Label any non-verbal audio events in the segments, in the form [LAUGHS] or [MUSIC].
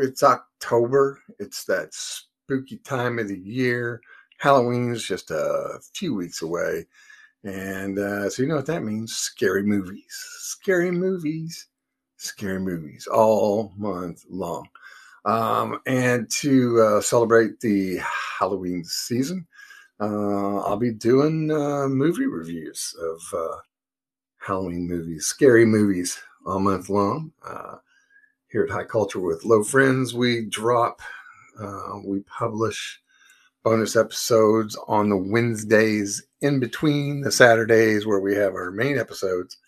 it's October. It's that spooky time of the year. Halloween is just a few weeks away. And uh, so you know what that means scary movies, scary movies, scary movies all month long. Um, and to uh, celebrate the Halloween season, uh, I'll be doing uh, movie reviews of uh, Halloween movies, scary movies all month long. Here at High Culture with Low Friends, we drop, uh, we publish bonus episodes on the Wednesdays in between the Saturdays where we have our main episodes.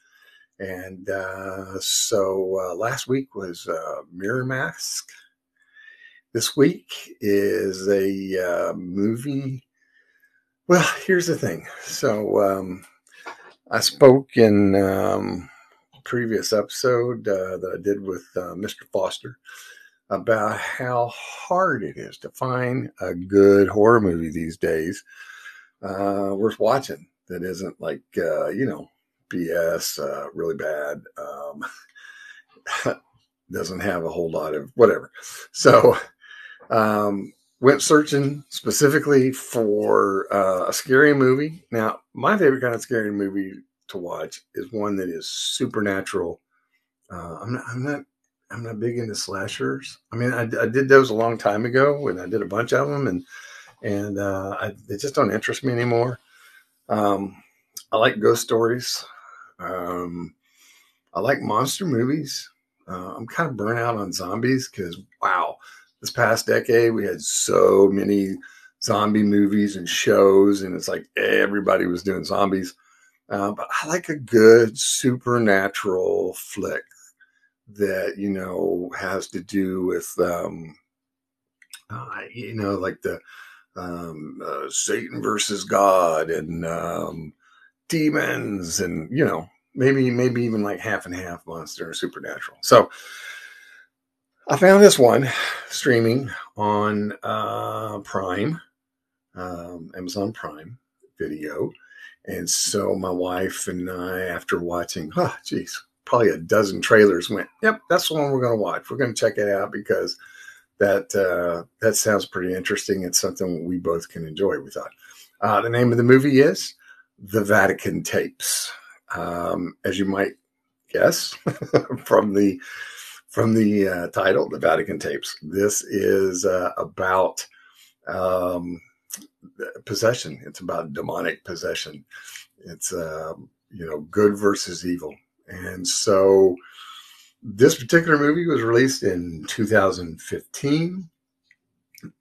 And uh, so uh, last week was uh, Mirror Mask. This week is a uh, movie. Well, here's the thing. So um, I spoke in um, previous episode uh, that I did with uh, Mr. Foster about how hard it is to find a good horror movie these days uh, worth watching that isn't like, uh, you know, BS, uh, really bad, um, [LAUGHS] doesn't have a whole lot of whatever. So, um, went searching specifically for uh, a scary movie. Now, my favorite kind of scary movie to watch is one that is supernatural. Uh, I'm not, I'm not, I'm not big into slashers. I mean, I, I, did those a long time ago and I did a bunch of them and, and, uh, I, they just don't interest me anymore. Um, I like ghost stories. Um, I like monster movies. Uh, I'm kind of burnt out on zombies because, wow, this past decade we had so many zombie movies and shows, and it's like everybody was doing zombies. Uh, but I like a good supernatural flick that you know has to do with um, uh, you know like the um, uh, Satan versus God and um, demons and you know maybe maybe even like half and half monster and supernatural. So I found this one streaming on uh, Prime, um, Amazon Prime Video and so my wife and I, after watching, oh, geez, probably a dozen trailers, went, "Yep, that's the one we're going to watch. We're going to check it out because that uh, that sounds pretty interesting. It's something we both can enjoy." We thought. Uh, the name of the movie is The Vatican Tapes, um, as you might guess [LAUGHS] from the from the uh, title, The Vatican Tapes. This is uh, about. Um, possession. It's about demonic possession. It's uh, you know good versus evil, and so this particular movie was released in 2015,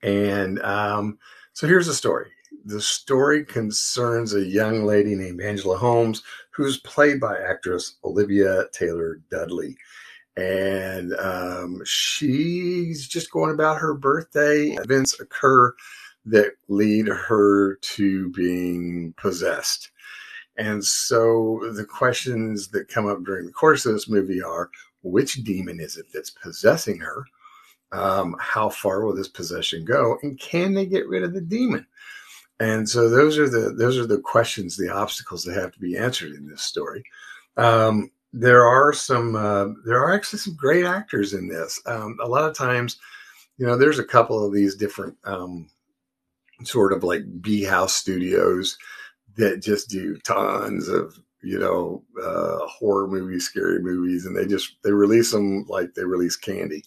and um, so here's the story. The story concerns a young lady named Angela Holmes, who's played by actress Olivia Taylor Dudley and um, she's just going about her birthday. Events occur that lead her to being possessed. And so the questions that come up during the course of this movie are which demon is it that's possessing her? Um, how far will this possession go? And can they get rid of the demon? And so those are the those are the questions, the obstacles that have to be answered in this story. Um, there are some uh, there are actually some great actors in this. Um, a lot of times, you know, there's a couple of these different um, sort of like B House Studios that just do tons of you know uh, horror movies, scary movies, and they just they release them like they release candy.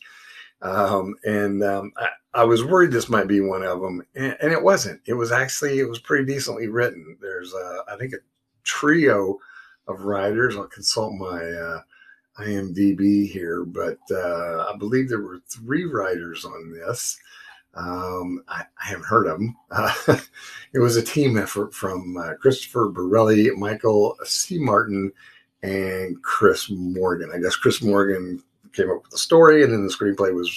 Um, and um, I, I, was worried this might be one of them, and, and, it wasn't. It was actually it was pretty decently written. There's uh, I think a trio of writers. I'll consult my uh, IMDb here, but uh, I believe there were three writers on this. Um, I, I, haven't heard of them. Uh, [LAUGHS] it was a team effort from uh, Christopher Borrelli, Michael C. Martin, and Chris Morgan. I guess Chris Morgan came up with the story, and then the screenplay was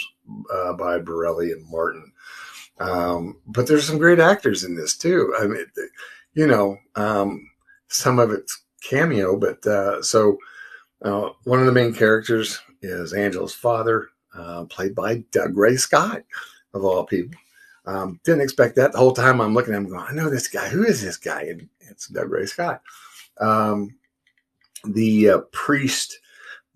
uh, by Borrelli and Martin. Um, but there's some great actors in this too. I mean, you know, um, some of it's cameo, but uh, so uh, one of the main characters is Angela's father, uh, played by Dougray Scott of all people. Um, didn't expect that. The whole time I'm looking at him going, I know this guy. Who is this guy? And it's Dougray Scott. Um, the uh, priest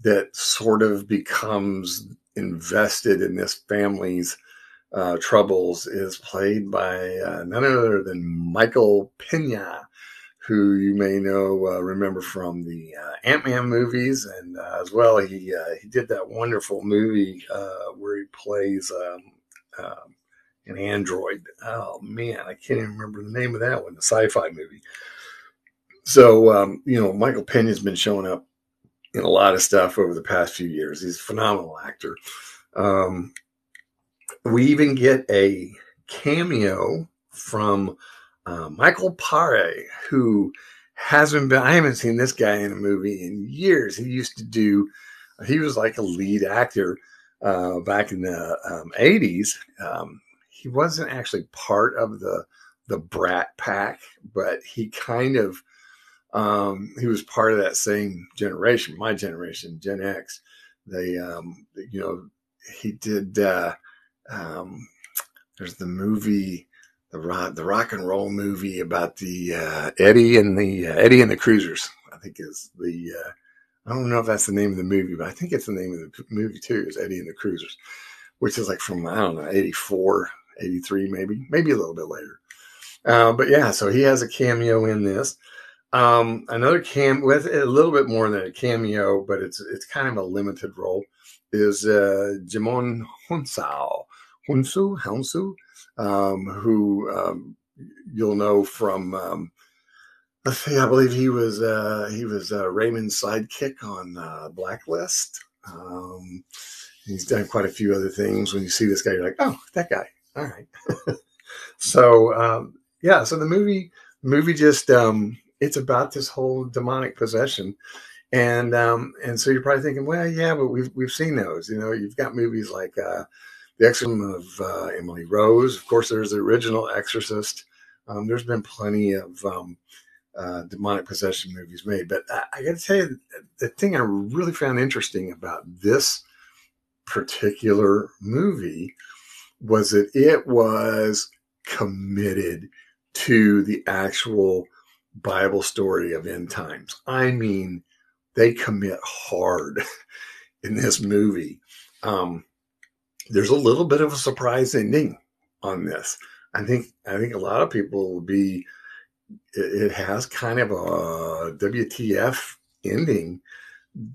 that sort of becomes invested in this family's uh, troubles is played by uh, none other than Michael Pena, who you may know uh, remember from the uh, Ant Man movies, and uh, as well he he did that wonderful movie where he plays um, um, an android. Oh man, I can't even remember the name of that one, the sci-fi movie. So um, you know, Michael Pena's been showing up in a lot of stuff over the past few years. He's a phenomenal actor. Um, we even get a cameo from uh, Michael Paré, who hasn't been, I haven't seen this guy in a movie in years. He used to do, he was like a lead actor uh, back in the um, 80s. Um, he wasn't actually part of the, the Brat Pack, but he kind of, um, he was part of that same generation, my generation, Gen X. They, um, you know, he did, uh, um, there's the movie, the rock, the rock and roll movie about the, uh, Eddie and the, uh, Eddie and the Cruisers, I think is the, uh, I don't know if that's the name of the movie, but I think it's the name of the movie too, is Eddie and the Cruisers, which is like from, I don't know, 84, 83, maybe, maybe a little bit later. Uh, but yeah, so he has a cameo in this. Um, another cam with a little bit more than a cameo, but it's it's kind of a limited role. Is uh, Djimon Hounsou, Hounsou, Hounsou, um, who um, you'll know from. Um, I believe he was uh, he was uh, Raymond's sidekick on uh, Blacklist. Um, he's done quite a few other things. When you see this guy, you're like, oh, that guy. All right. [LAUGHS] so um, yeah, so the movie movie just um, it's about this whole demonic possession. And um, and so you're probably thinking, well, yeah, but we've we've seen those. You know, you've got movies like uh, The Exorcism of uh, Emily Rose. Of course, there's the original Exorcist. Um, there's been plenty of um, uh, demonic possession movies made, but I, I got to tell you, the thing I really found interesting about this particular movie was that it was committed to the actual Bible story of end times. I mean, they commit hard [LAUGHS] in this movie. Um, there's a little bit of a surprise ending on this. I think I think a lot of people will be. It, has kind of a WTF ending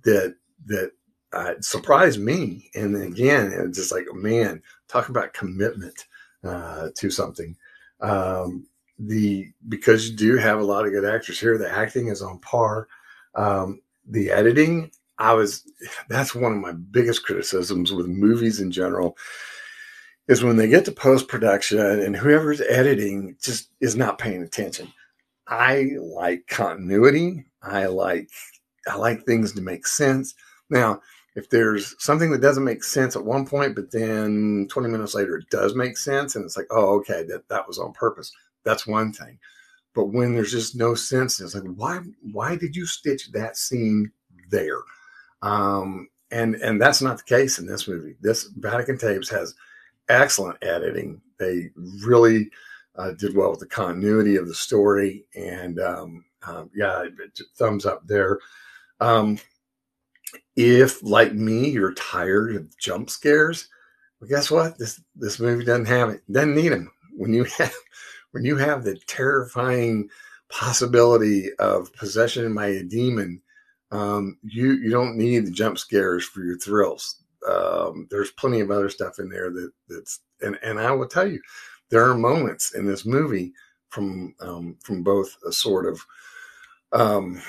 that that uh, surprised me. And again, it's just like, man, talk about commitment uh, to something. Um, the because you do have a lot of good actors here, the acting is on par. Um, the editing, I was that's one of my biggest criticisms with movies in general is when they get to post production and whoever's editing just is not paying attention. I like continuity. I like I like things to make sense. Now, if there's something that doesn't make sense at one point, but then 20 minutes later it does make sense, and it's like, oh, okay, that, that was on purpose. That's one thing. But when there's just no sense, it's like, why why did you stitch that scene there? Um, and and that's not the case in this movie. This Vatican Tapes has excellent editing. They really uh, did well with the continuity of the story, and um, um, yeah, thumbs up there. Um, if, like me, you're tired of jump scares, well, guess what? This this movie doesn't have it. Doesn't need them. When you [LAUGHS] have when you have the terrifying possibility of possession by a demon, um, you you don't need the jump scares for your thrills. Um, there's plenty of other stuff in there that that's and and I will tell you, there are moments in this movie from um, from both a sort of um,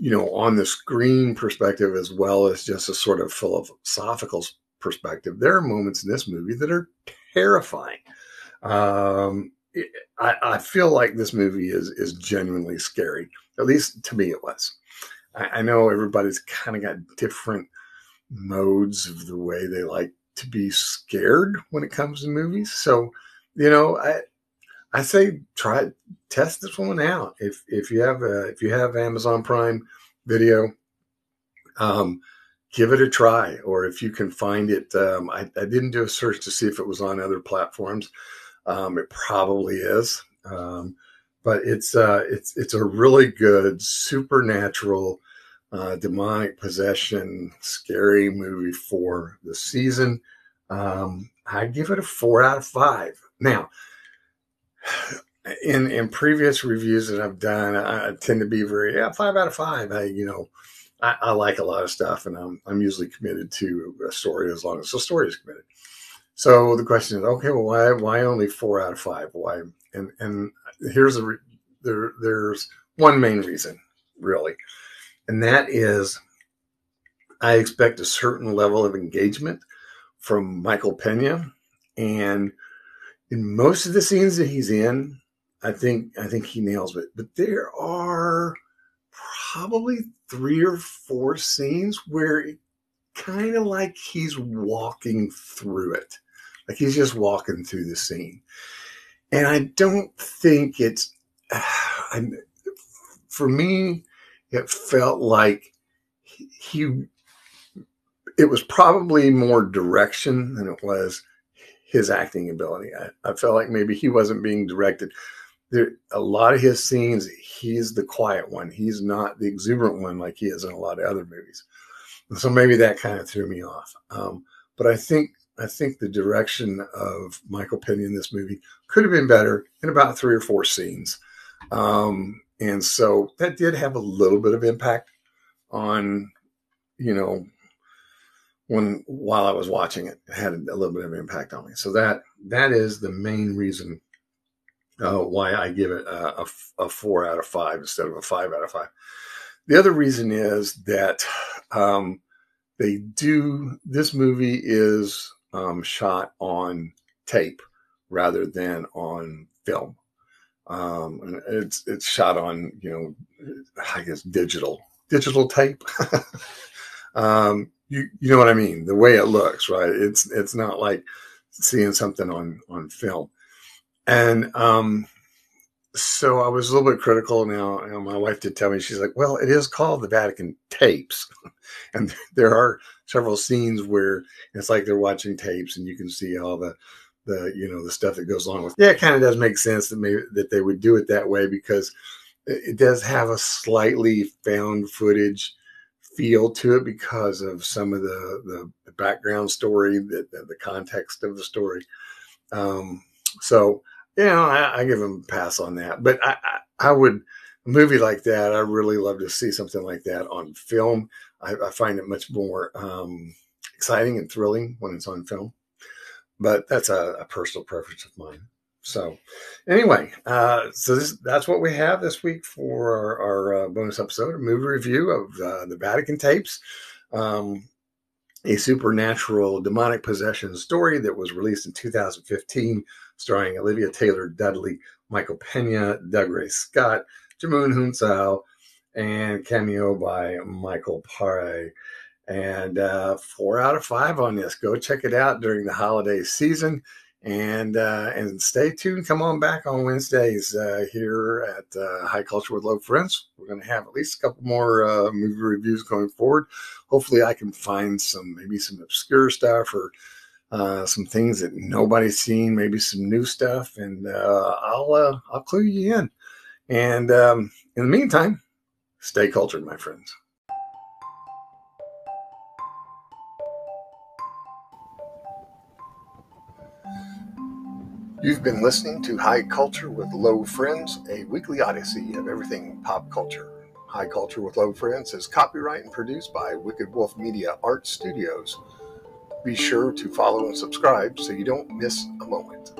you know on the screen perspective as well as just a sort of philosophical perspective. There are moments in this movie that are terrifying. Um, I, I, feel like this movie is is genuinely scary. At least to me, it was. I, I know everybody's kind of got different modes of the way they like to be scared when it comes to movies. So, you know, I I say try test this one out. If if you have a, if you have Amazon Prime Video, um, give it a try. Or if you can find it, um, I, I didn't do a search to see if it was on other platforms. Um, it probably is, um, but it's uh, it's it's a really good supernatural uh, demonic possession, scary movie for the season. Um, I give it a four out of five. Now, in in previous reviews that I've done, I, tend to be very yeah five out of five. I you know I, I, like a lot of stuff, and I'm I'm usually committed to a story as long as the story is committed. So the question is, okay, well, why why only four out of five? Why? And and here's a there there's one main reason really, and that is I expect a certain level of engagement from Michael Pena, and in most of the scenes that he's in, I think I think he nails it. But there are probably three or four scenes where kind of like he's walking through it. Like he's just walking through the scene. And I don't think it's, [SIGHS] I, for me, it felt like he, it was probably more direction than it was his acting ability. I, I felt like maybe he wasn't being directed. There a lot of his scenes he's the quiet one. He's not the exuberant one like he is in a lot of other movies. So maybe that kind of threw me off. Um, but i think i think the direction of michael pena in this movie could have been better in about three or four scenes. Um, and so that did have a little bit of impact on you know when while i was watching it, it had a little bit of impact on me so that that is the main reason uh, why I give it a, a, a, four out of five instead of a five out of five. The other reason is that um, they do this movie is um, shot on tape rather than on film. Um, it's it's shot on you know I guess digital digital tape. [LAUGHS] um, you you know what I mean? The way it looks, right? It's it's not like seeing something on on film. And um, so I was a little bit critical. Now, you know, my wife did tell me she's like, "Well, it is called the Vatican tapes," [LAUGHS] and there are several scenes where it's like they're watching tapes, and you can see all the the you know the stuff that goes along with. Yeah, it kind of does make sense that maybe that they would do it that way because it does have a slightly found footage feel to it because of some of the the background story, the, the context of the story. Um, so you know, I, I give him a pass on that. But I, I, I, would a movie like that. I really love to see something like that on film. I, I find it much more um, exciting and thrilling when it's on film. But that's a, a personal preference of mine. So, anyway, uh, so this, that's what we have this week for our, our uh, bonus episode, a movie review of uh, the Vatican tapes. Um, a supernatural demonic possession story that was released in 2015 starring Olivia Taylor Dudley, Michael Pena, Dougray Scott, Djimon Hounsou, and cameo by Michael Paré. And uh, four out of five on this. Go check it out during the holiday season. And uh, and stay tuned. Come on back on Wednesdays uh, here at uh, High Culture with Low Friends. We're going to have at least a couple more uh, movie reviews going forward. Hopefully, I can find some maybe some obscure stuff or uh, some things that nobody's seen, maybe some new stuff, and uh, I'll I'll clue you in. And um, in the meantime, stay cultured, my friends. You've been listening to High Culture with Low Friends, a weekly odyssey of everything pop culture. High Culture with Low Friends is copyright and produced by Wicked Wolf Media Art Studios. Be sure to follow and subscribe so you don't miss a moment.